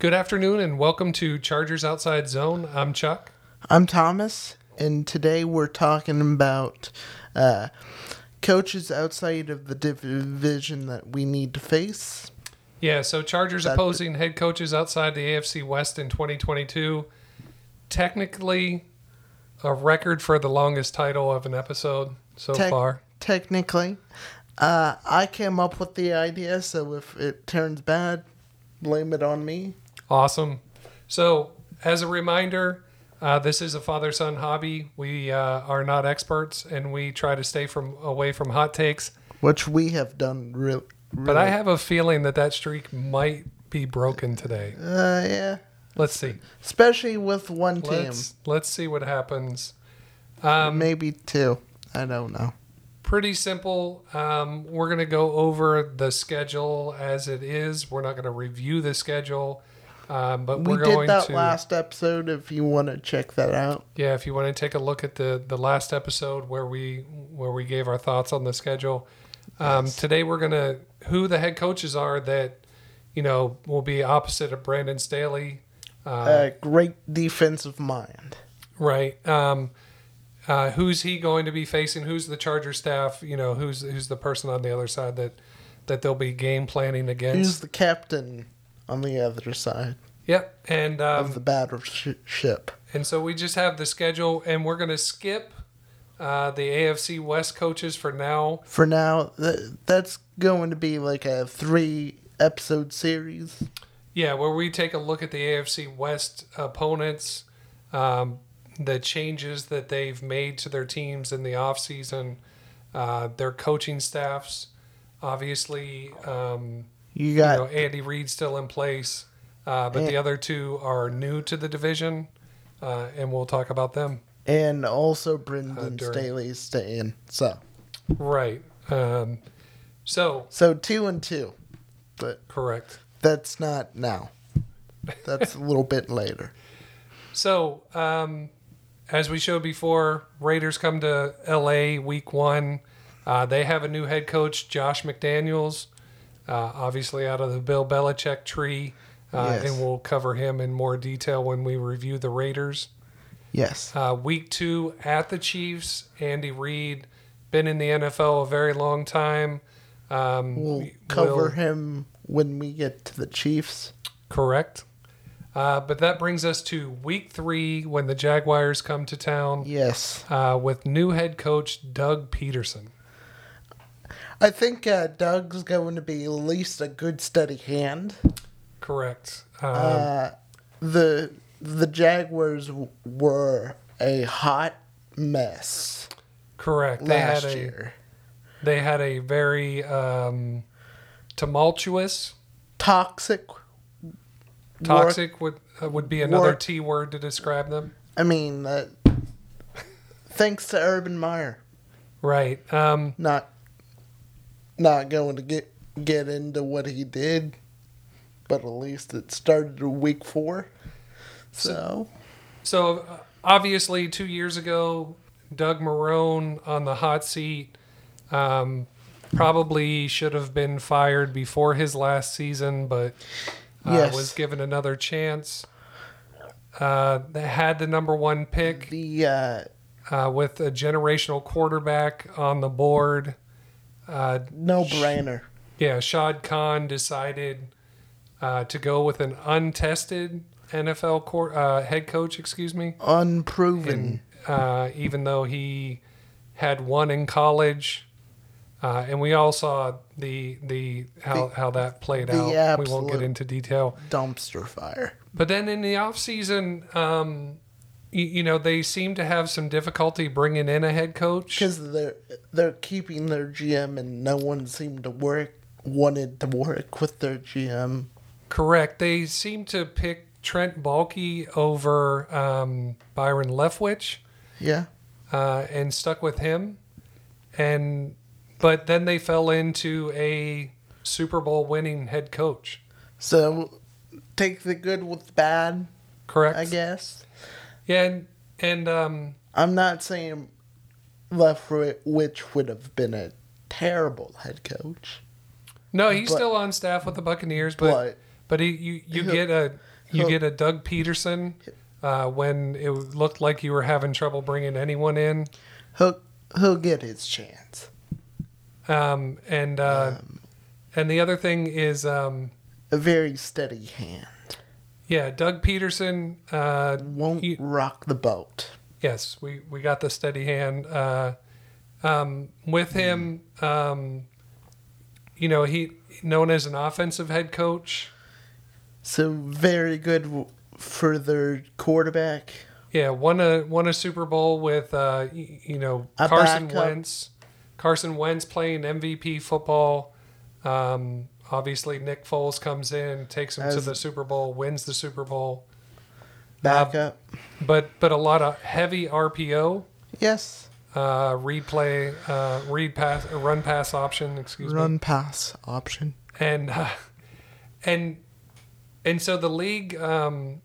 Good afternoon and welcome to Chargers Outside Zone. I'm Chuck. I'm Thomas, and today we're talking about uh, coaches outside of the division that we need to face. Yeah, so Chargers That- opposing head coaches outside the AFC West in 2022. Technically, a record for the longest title of an episode so Tec- far. Technically, uh, I came up with the idea, so if it turns bad, blame it on me. Awesome. So, as a reminder, uh, this is a father son hobby. We uh, are not experts and we try to stay from away from hot takes. Which we have done real. But I have a feeling that that streak might be broken today. Uh, yeah. Let's see. Especially with one team. Let's let's see what happens. Um, Maybe two. I don't know. pretty simple. Um, we're going to go over the schedule as it is. We're not going to review the schedule, um, but We did that to. last episode if you want to check that out. Yeah, if you want to take a look at the the last episode where we where we gave our thoughts on the schedule. Um, Today we're going to who the head coaches are that you know will be opposite of Brandon Staley. Uh, A great defensive mind. Right. Um, uh, who's he going to be facing? Who's the Charger staff? You know, who's who's the person on the other side that that they'll be game planning against? Who's the captain on the other side Yep. And of um, the battleship? and so we just have the schedule, and we're going to skip uh, the AFC West coaches for now. For now, th- that's going to be like a three episode series. Yeah, where we take a look at the AFC West opponents, um, the changes that they've made to their teams in the offseason, uh, their coaching staffs. Obviously, um, You you got know, Andy Reid still in place, uh, but the other two are new to the division, uh, and we'll talk about them. and also Uh, Brandon during- Staley's staying. So Right. Um, so so two and two, but correct. that's not now. That's a little bit later. So um, as we showed before, Raiders come to L.A. Week One. Uh, they have a new head coach, Josh McDaniels, uh, obviously out of the Bill Belichick tree, uh, Yes. and we'll cover him in more detail when we review the Raiders. Yes. Uh, week two at the Chiefs, Andy Reid, been in the NFL a very long time. Um, We'll cover we'll- him when we get to the Chiefs. correct. Uh, but that brings us to week three when the Jaguars come to town Yes. uh, with new head coach Doug Pederson. I think uh, Doug's going to be at least a good steady hand. Correct. Um, Uh, the the Jaguars w- were a hot mess correct. They last had a year. they had a very um, tumultuous, Toxic. toxic would uh, would be another T word to describe them. I mean, uh, thanks to Urban Meyer, Right. Um, not not going to get get into what he did, but at least it started week four. So, So uh, obviously, two years ago, Doug Marrone on the hot seat um, probably should have been fired before his last season, but uh, Yes. was given another chance. Uh, had the number one pick the uh, uh, with a generational quarterback on the board. Uh, no brainer. yeah, Shad Khan decided uh, to go with an untested NFL cor- uh, head coach. Excuse me. Unproven. and uh, even though he had one in college, uh, and we all saw the the how The- how that played out. We won't get into detail. dumpster fire. But then in the off season, um, you, know, they seem to have some difficulty bringing in a head coach. Because they're they're keeping their GM, and no one seemed to work wanted to work with their GM. Correct. They seem to pick Trent Baalke over um, Byron Leftwich. Yeah, uh, and stuck with him. And but then they fell into a Super Bowl winning head coach. so take the good with the bad, Correct. I guess. Yeah, and, and um, I'm not saying Leftwich would have been a terrible head coach, no, he's But- still on staff with the Buccaneers, but but but he, you you get a You get a Doug Pederson uh, when it looked like you were having trouble bringing anyone in, He'll he'll get his chance. um, and uh, Um, and the other thing is, um, a very steady hand. Yeah, Doug Pederson. Uh, Won't You- rock the boat. yes, we we got the steady hand. Uh, um, with him, um, you know, he known as an offensive head coach. So very good for their quarterback. Yeah, won a won a Super Bowl with uh, you know Carson. Wentz. Carson Wentz playing MVP football. Um, obviously, Nick Foles comes in, takes him to the Super Bowl, wins the Super Bowl. Backup. But but a lot of heavy RPO, yes. uh, replay, uh, read pass, uh, run pass option. Excuse me. Run pass option. and uh, and and so the league um,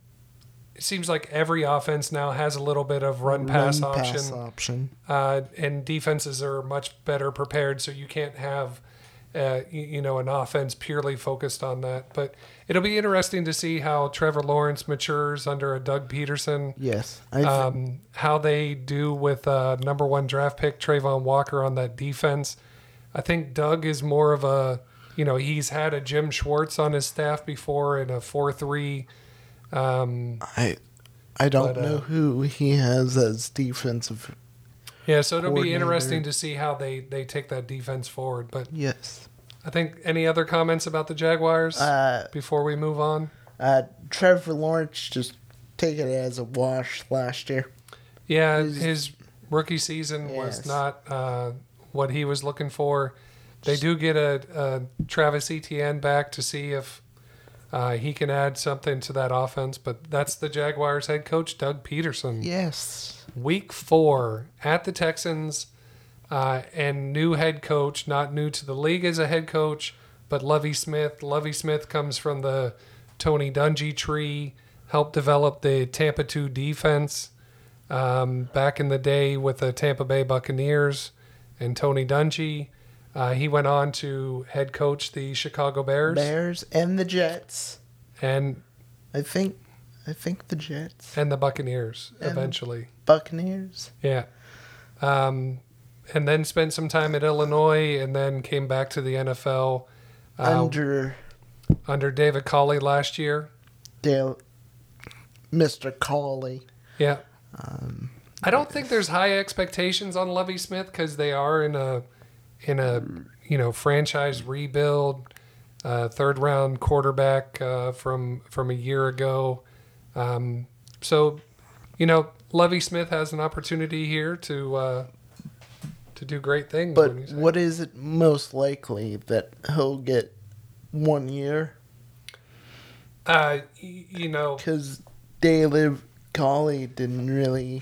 it seems like every offense now has a little bit of run pass Run option, pass option. uh, and defenses are much better prepared, so you can't have. Uh, you, know, an offense purely focused on that, but it'll be interesting to see how Trevor Lawrence matures under a Doug Pederson. Yes. Um, how they do with uh, number one draft pick Travon Walker on that defense. I think Doug is more of a, you know, he's had a Jim Schwartz on his staff before in a four-three. Um, I I don't But, uh, know who he has as defensive. Yeah, so it'll be interesting to see how they they take that defense forward. But Yes. I think any other comments about the Jaguars Uh, before we move on? uh, Trevor Lawrence just take it as a wash last year. Yeah, He's- his rookie season was not uh, what he was looking for. They do get a, a Travis Etienne back to see if uh, he can add something to that offense, but that's the Jaguars head coach, Doug Pederson. Yes. Week four at the Texans, uh, and new head coach, not new to the league as a head coach, but Lovie Smith. Lovie Smith comes from the Tony Dungy tree, helped develop the Tampa 2 defense um, back in the day with the Tampa Bay Buccaneers and Tony Dungy. Uh, he went on to head coach the Chicago Bears, Bears and the Jets. and I think I think the Jets. and the Buccaneers And- eventually. Buccaneers. Yeah. Um, and then spent some time at Illinois and then came back to the NFL uh, under under David Culley last year. Dale Mr. Culley. Yeah. Um, I don't think there's high expectations on Lovie Smith because they are in a in a you know franchise rebuild, uh, third round quarterback uh, from from a year ago. Um, so, you know, Lovie Smith has an opportunity here to uh, to do great things. but wouldn't you say? what is it most likely that he'll get one year? Uh, y- you know, Because David Culley didn't really.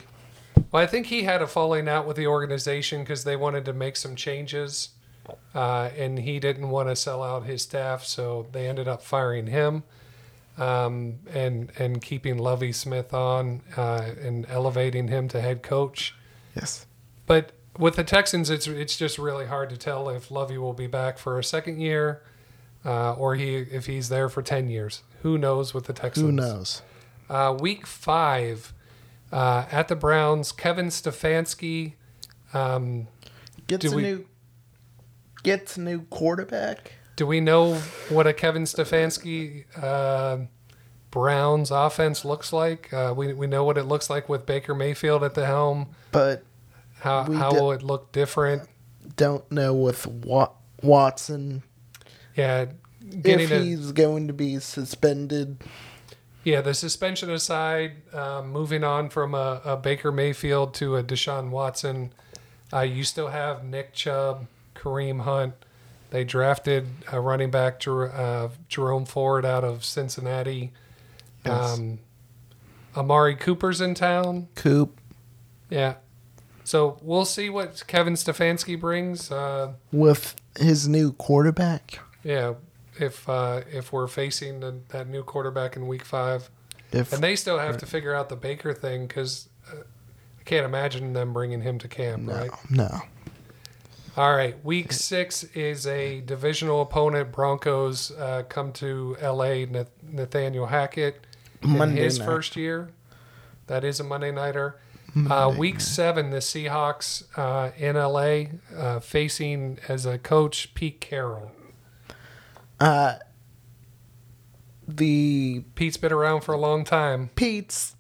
well, I think he had a falling out with the organization because they wanted to make some changes, uh, and he didn't want to sell out his staff, so they ended up firing him, um, and and keeping Lovie Smith on uh, and elevating him to head coach. Yes. But with the Texans, it's it's just really hard to tell if Lovie will be back for a second year, uh, or he if he's there for ten years. Who knows with the Texans? Who knows? Uh, week five uh, at the Browns, Kevin Stefanski. Um, Gets a we- new. Gets a new quarterback. Do we know what a Kevin Stefanski uh, Browns offense looks like? Uh, we, we know what it looks like with Baker Mayfield at the helm. But How, how will it look different? don't know with Wat- Watson Yeah, getting if a, he's going to be suspended. yeah the suspension aside, um, moving on from a, a Baker Mayfield to a Deshaun Watson, uh, you still have Nick Chubb, Kareem Hunt. They drafted a running back, Jer- uh, Jerome Ford, out of Cincinnati. Yes. Um, Amari Cooper's in town. Coop Yeah. So we'll see what Kevin Stefanski brings. Uh, with his new quarterback. yeah, if uh, if we're facing the, that new quarterback in Week Five, If and they still have to figure out the Baker thing because uh, I can't imagine them bringing him to camp, no, right? no. All right, Week Six is a divisional opponent. Broncos uh, come to L.A. Nathaniel Hackett in Monday his night. first year. That is a Monday nighter. Uh, week seven, the Seahawks uh, in LA uh, facing as a coach Pete Carroll. Uh, the Pete's been around for a long time. Pete's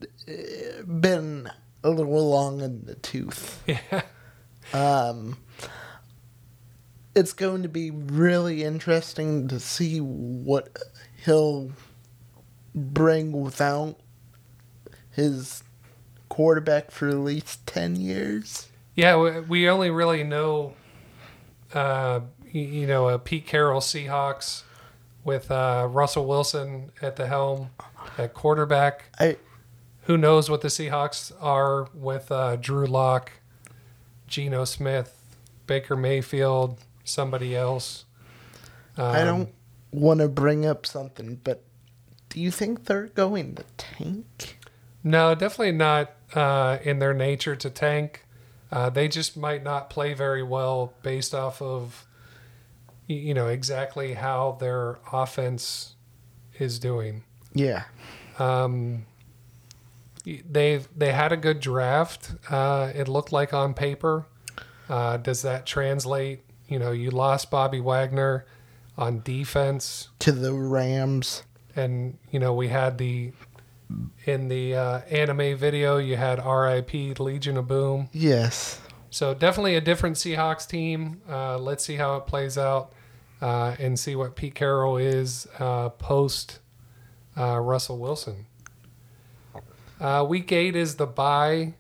been a little long in the tooth. Yeah. Um, it's going to be really interesting to see what he'll bring without his quarterback for at least 10 years. Yeah, we- only really know, uh, you know, uh, Pete Carroll Seahawks with uh, Russell Wilson at the helm at quarterback. I Who knows what the Seahawks are with uh, Drew Lock, Geno Smith, Baker Mayfield, somebody else. I Um, don't want to bring up something, but do you think they're going to tank? No, definitely not uh, in their nature to tank. Uh, they just might not play very well based off of, you know, exactly how their offense is doing. Yeah. Um, they they had a good draft. Uh, it looked like on paper. Uh, does that translate? You know, you lost Bobby Wagner on defense To the Rams. and you know we had the in the uh, anime video you had RIP Legion of Boom. Yes. So definitely a different Seahawks team. Uh, let's see how it plays out uh, and see what Pete Carroll is uh, post uh, Russell Wilson. Uh, week eight is the bye.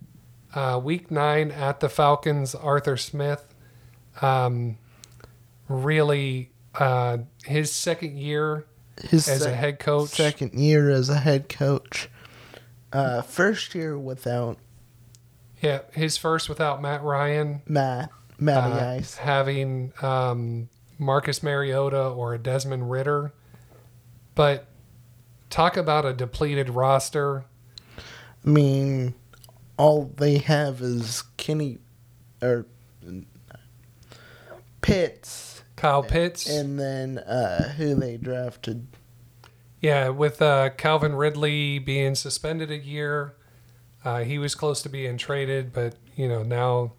Uh, week nine at the Falcons, Arthur Smith. Um, really, uh, his second year His as a head coach. second year as a head coach. Uh, first year without Yeah, his first without Matt Ryan. Matt Matty uh, Ice. having um, Marcus Mariota or a Desmond Ridder. But talk about a depleted roster. I mean, all they have is Kenny or Pitts, Kyle Pitts. and then uh, who they drafted. yeah, with uh, Calvin Ridley being suspended a year. Uh, he was close to being traded, but you know now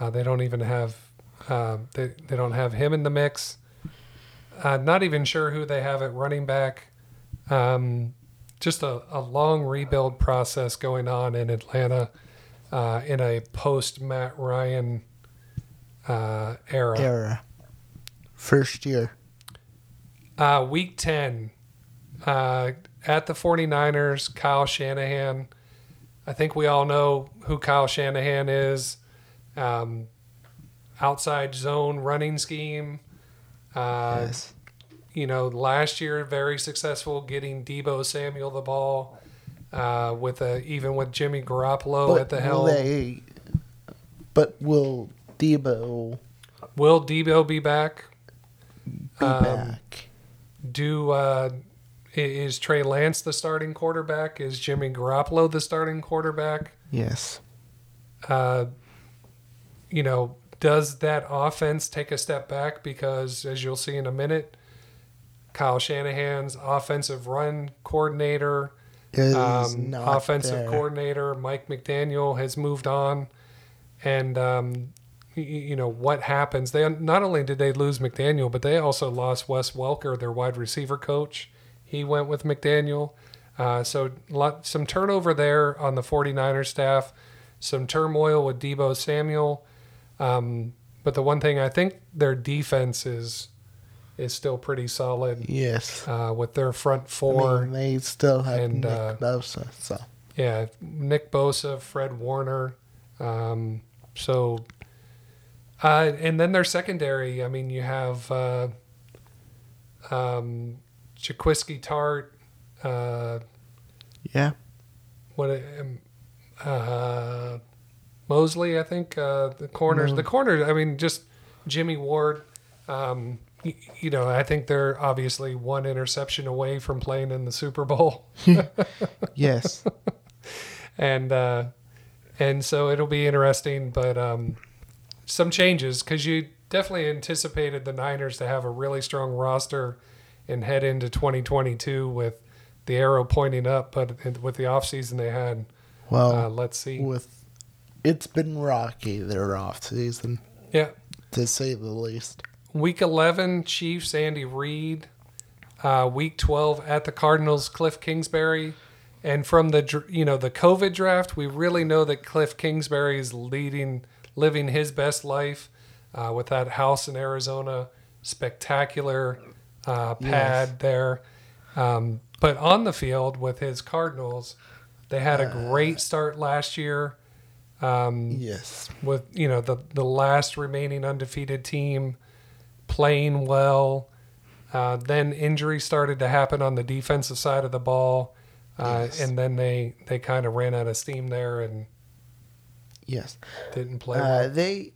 uh, they don't even have uh, they they don't have him in the mix. Uh, not even sure who they have at running back. Um, just a, a long rebuild process going on in Atlanta uh, in a post Matt Ryan uh, era. Era. First year. Uh, week 10 uh, at the 49ers, Kyle Shanahan. I think we all know who Kyle Shanahan is. Um, outside zone running scheme. Uh, yes. You know, last year very successful getting Deebo Samuel the ball. Uh, with a, even with Jimmy Garoppolo at the helm, they? But will Deebo will Deebo be back? be Um, back? do uh, is Trey Lance the starting quarterback? Is Jimmy Garoppolo the starting quarterback? Yes. Uh, you know, does that offense take a step back because, as you'll see in a minute, Kyle Shanahan's offensive run coordinator, um, offensive there. coordinator Mike McDaniel has moved on, and um, you know what happens. They not only did they lose McDaniel, but they also lost Wes Welker, their wide receiver coach. He went with McDaniel, uh, so lot, some turnover there on the 49ers staff, some turmoil with Deebo Samuel. Um, but the one thing I think their defense is is still pretty solid Yes. uh, with their front four, I mean, they still have and, Nick uh, Bosa, so Yeah, Nick Bosa, Fred Warner. Um, so, uh, and then their secondary. I mean, you have uh, um, Jaquiski Tartt. Uh, yeah. what? Um, uh, Moseley, I think. Uh, the corners. Mo- The corners. I mean, just Jimmy Ward. Um, y- you know, I think they're obviously one interception away from playing in the Super Bowl. Yes. and uh, and so it'll be interesting. But um, some changes because you definitely anticipated the Niners to have a really strong roster and head into 2022 with the arrow pointing up, but with the offseason they had, Well, uh, let's see. with it's been rocky their off season Yeah. to say the least. Week 11, Chiefs, Andy Reid. Uh, week 12 at the Cardinals, Cliff Kingsbury. And from the you know the COVID draft, we really know that Cliff Kingsbury is leading, living his best life uh, with that house in Arizona, spectacular uh, pad Yes. there. Um, but on the field with his Cardinals, they had a great start last year um, Yes. with you know the the last remaining undefeated team playing well. Uh, then injuries started to happen on the defensive side of the ball, uh, Yes. and then they they kind of ran out of steam there and Yes. didn't play. Uh, well. they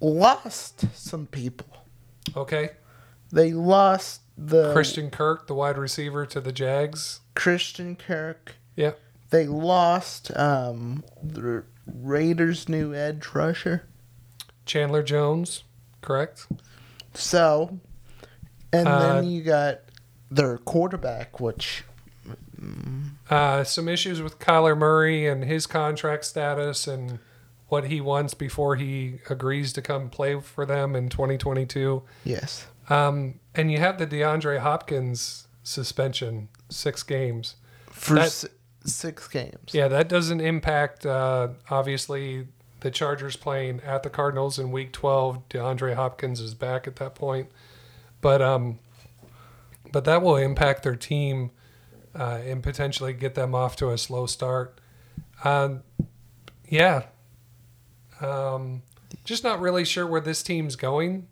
lost some people. Okay, They lost the Christian Kirk, the wide receiver to the Jags. Christian Kirk. Yeah, They lost um, the Raiders' new edge rusher. Chandler Jones, correct? So, and Uh, then you got their quarterback, which Uh, some issues with Kyler Murray and his contract status and what he wants before he agrees to come play for them in 2022. yes, Um, and you have the DeAndre Hopkins suspension, six games. for That- s- six games. Yeah, that doesn't impact, uh, obviously, the Chargers playing at the Cardinals in week 12. DeAndre Hopkins is back at that point. But, um, but that will impact their team uh, and potentially get them off to a slow start. Um, yeah. Um, just not really sure where this team's going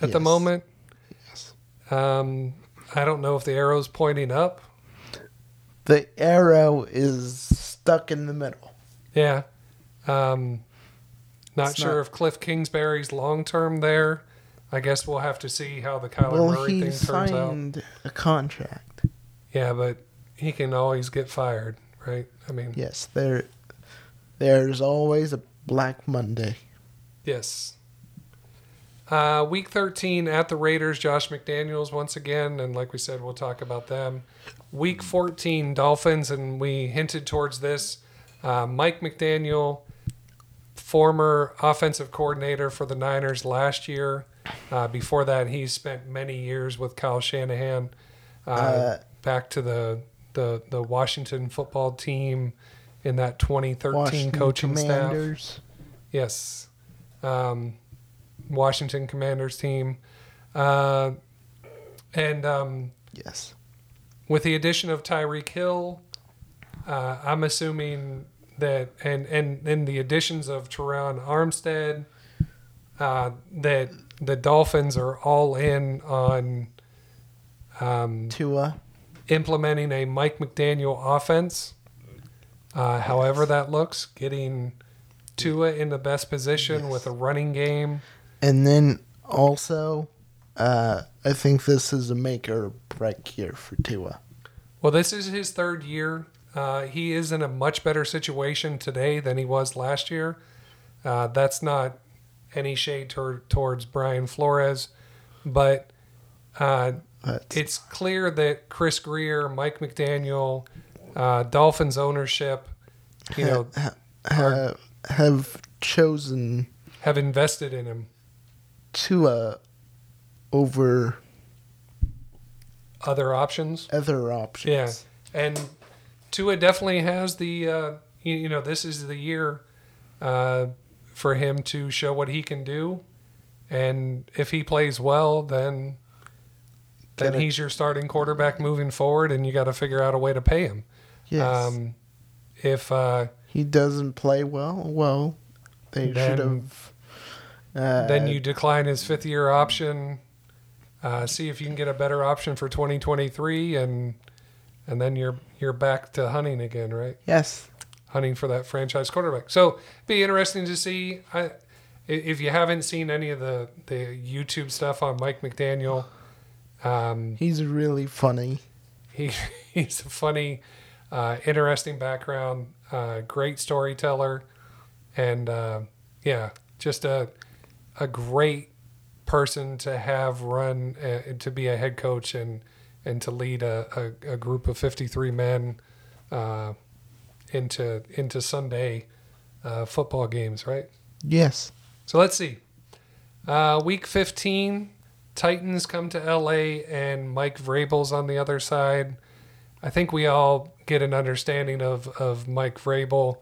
at the moment. Yes. Um, I don't know if the arrow's pointing up. The arrow is stuck in the middle. Yeah. Um, not It's sure not- if Cliff Kingsbury's long term there. I guess we'll have to see how the Kyler well, Murray thing turns out. signed a contract. Yeah, but he can always get fired, right? I mean, Yes, there. There's always a Black Monday. yes. Uh, week 13 at the Raiders, Josh McDaniels once again. And like we said, we'll talk about them. Week 14, Dolphins, and we hinted towards this. Uh, Mike McDaniel, former offensive coordinator for the Niners last year. Uh, before that, he spent many years with Kyle Shanahan. Uh, Uh, back to the, the the Washington football team in that 2013 Washington coaching staff. Commanders. Yes. Um, Washington Commanders team. Uh, and um, Yes. with the addition of Tyreek Hill, uh, I'm assuming that, and, and, and the additions of Terron Armstead, uh, that the Dolphins are all in on um, Tua. Implementing a Mike McDaniel offense. Uh, however that looks, getting Tua in the best position with a running game. And then also, uh, I think this is a make or break year for Tua. Well, this is his third year. Uh, he is in a much better situation today than he was last year. Uh, that's not any shade tor- towards Brian Flores, but uh, it's clear that Chris Grier, Mike McDaniel, uh, Dolphins ownership, you know, ha- have chosen have invested in him. Tua over Other options. other options. Yeah, and Tua definitely has the uh, you, you know this is the year uh, for him to show what he can do, and if he plays well, then then he's your starting quarterback moving forward, and you got to figure out a way to pay him. Yes. Um, if uh, he doesn't play well, well, they should have. Uh, then you decline his fifth year option, uh, see if you can get a better option for 2023, and and then you're you're back to hunting again, right? Yes. hunting for that franchise quarterback. So be interesting to see. I, i- if you haven't seen any of the the YouTube stuff on Mike McDaniel, um, He's really funny. he he's a funny, uh, interesting background, uh, great storyteller, and uh, yeah, just a a great person to have run uh, to be a head coach and and to lead a, a, a group of 53 men uh, into into Sunday uh, football games, right? Yes. So let's see. Uh, week 15, Titans come to LA and Mike Vrabel's on the other side. I think we all get an understanding of, of Mike Vrabel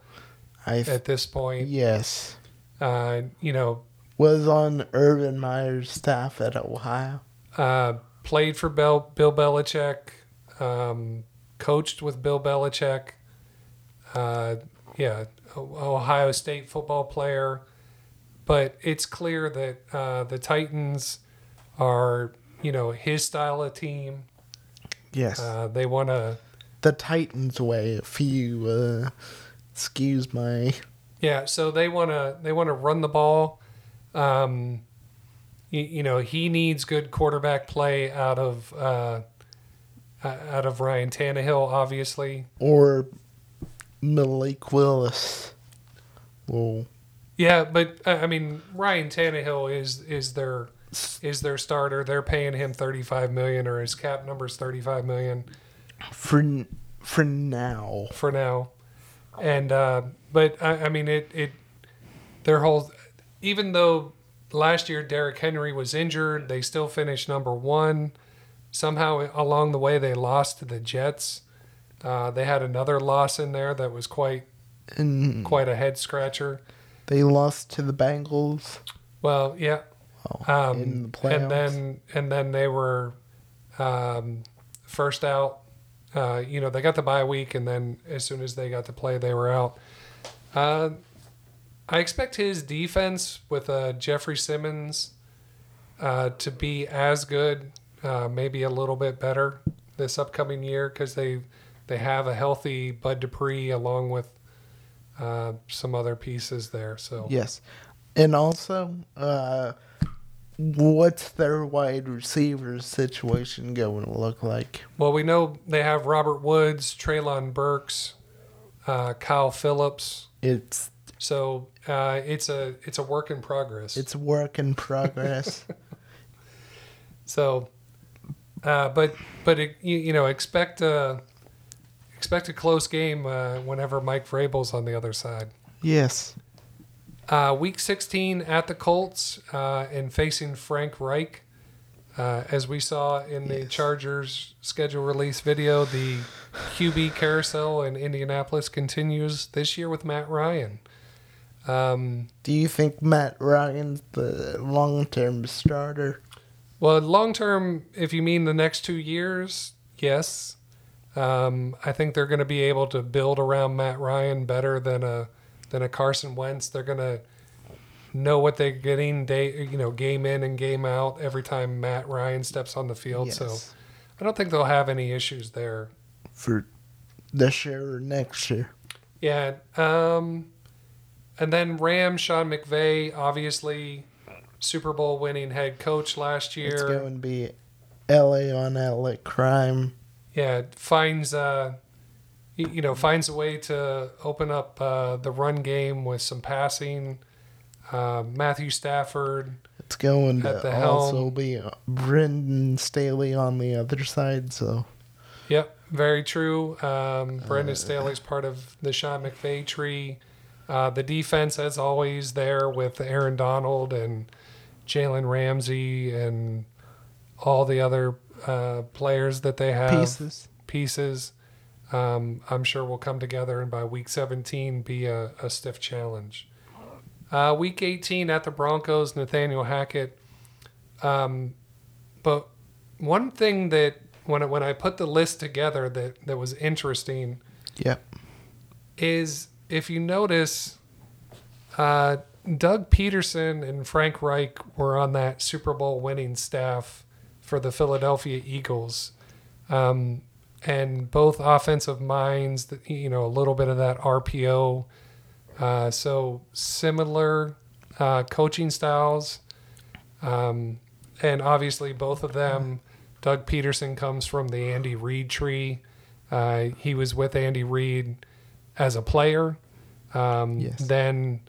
I th- at this point. yes. Uh, you know, Was on Urban Meyer's staff at Ohio. uh, played for Bill, Bill Belichick, um, coached with Bill Belichick. Uh, yeah, Ohio State football player. But it's clear that uh, the Titans are, you know, his style of team. Yes. Uh, they want to, the Titans way, if you uh, excuse my yeah. So they want to, they want to run the ball. Um, you, you know, he needs good quarterback play out of uh, out of Ryan Tannehill, obviously. or Malik Willis. Well, Yeah, but uh, I mean, Ryan Tannehill is is their is their starter. They're paying him thirty five million, or his cap number is thirty five million for for now, for now. And uh, but I, I mean, it it their whole even though last year Derrick Henry was injured, they still finished number one. Somehow along the way, they lost to the Jets. Uh, they had another loss in there that was quite and quite a head scratcher. they lost to the Bengals. Well, yeah, Oh, um, in the playoffs. and then and then they were um, first out. Uh, you know, they got the bye week, and then as soon as they got to play, they were out. Uh, I expect his defense with uh, Jeffrey Simmons uh, to be as good, uh, maybe a little bit better this upcoming year because they they have a healthy Bud Dupree along with uh, some other pieces there. So Yes, and also, uh, what's their wide receiver situation going to look like? Well, we know they have Robert Woods, Treylon Burks, uh, Kyle Philips. It's So uh, it's a it's a work in progress. it's work in progress. so, uh, but but it, you, you know expect a expect a close game uh, whenever Mike Vrabel's on the other side. yes, Uh, week 16 at the Colts uh, and facing Frank Reich. Uh, as we saw in the Yes. Chargers schedule release video, the QB carousel in Indianapolis continues this year with Matt Ryan. Um, do you think Matt Ryan's the long term starter? well, long term, if you mean the next two years, yes. Um, I think they're going to be able to build around Matt Ryan better than a than a Carson Wentz. They're going to know what they're getting day you know game in and game out every time Matt Ryan steps on the field. So I don't think they'll have any issues there. for this year or next year. Yeah. Um, and then Ram Sean McVay, obviously Super Bowl winning head coach last year. It's going to be LA on LA crime. yeah, finds uh, you know finds a way to open up uh, the run game with some passing. Uh, Matthew Stafford, It's going At to the also helm. be uh, Brandon Staley on the other side. So yep, very true. Um, Brandon Staley's part of the Sean McVay tree. Uh, the defense, as always, there with Aaron Donald and Jalen Ramsey and all the other uh, players that they have. pieces. pieces. Um, I'm sure we'll come together and by week 17 be a, a stiff challenge. Uh, week 18 at the Broncos, Nathaniel Hackett. Um, but one thing that when I, when I put the list together that, that was interesting Yep. is if you notice, uh, Doug Pederson and Frank Reich were on that Super Bowl winning staff for the Philadelphia Eagles. Um, and both offensive minds, that- you know, a little bit of that RPO. Uh, so similar uh, coaching styles. Um, and obviously, both of them, Doug Pederson comes from the Andy Reid tree. Uh, he was with Andy Reid as a player. Um, Yes. Then,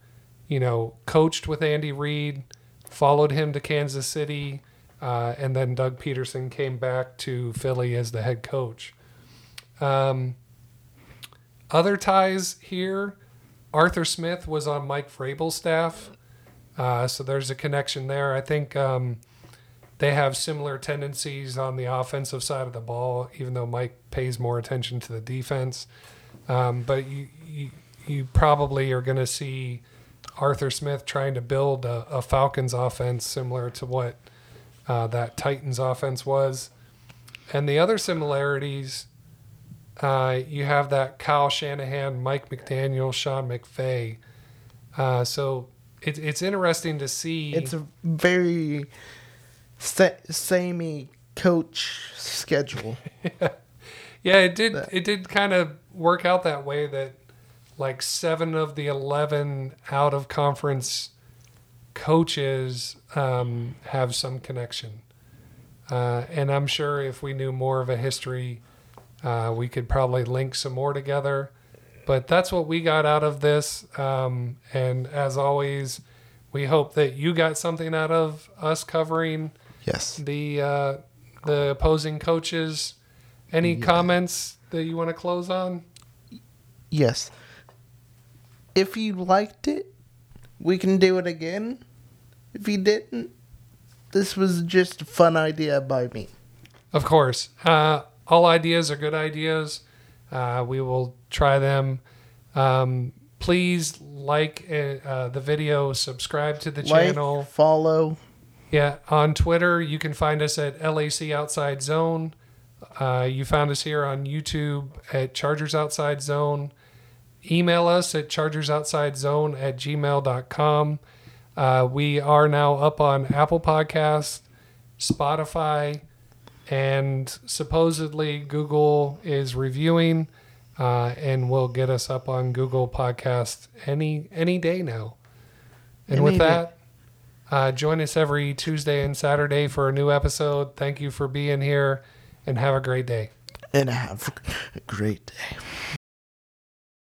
you know, coached with Andy Reid, followed him to Kansas City, uh, and then Doug Pederson came back to Philly as the head coach. Um, other ties here Arthur Smith was on Mike Vrabel's staff. Uh, so there's a connection there. I think um, they have similar tendencies on the offensive side of the ball, even though Mike pays more attention to the defense. Um, but you, you, you probably are going to see Arthur Smith trying to build a, a Falcons offense similar to what uh, that Titans offense was. And the other similarities uh, you have that Kyle Shanahan, Mike McDaniel, Sean McVay. Uh, so it, it's interesting to see. It's a very sa- samey coach schedule. yeah, yeah, it did. It did kind of work out that way. That like seven of the eleven out of conference coaches um, have some connection, uh, and I'm sure if we knew more of a history uh, we could probably link some more together. But that's what we got out of this. Um, and as always, we hope that you got something out of us covering yes the uh, the opposing coaches. Any yeah. comments that you want to close on? Yes. If you liked it, we can do it again. If you didn't, this was just a fun idea by me. Of course. Uh, all ideas are good ideas. Uh, we will try them. Um, please like uh, the video, subscribe to the like, channel, follow. Yeah, on Twitter, you can find us at LAC Outside Zone. Uh, you found us here on YouTube at Chargers Outside Zone. Email us at chargersoutsidezone at gmail.com. Uh, we are now up on Apple Podcasts, Spotify, and supposedly Google is reviewing uh, and will get us up on Google Podcast any any day now. And with that, uh, join us every Tuesday and Saturday for a new episode. Thank you for being here, and have a great day. And have a great day.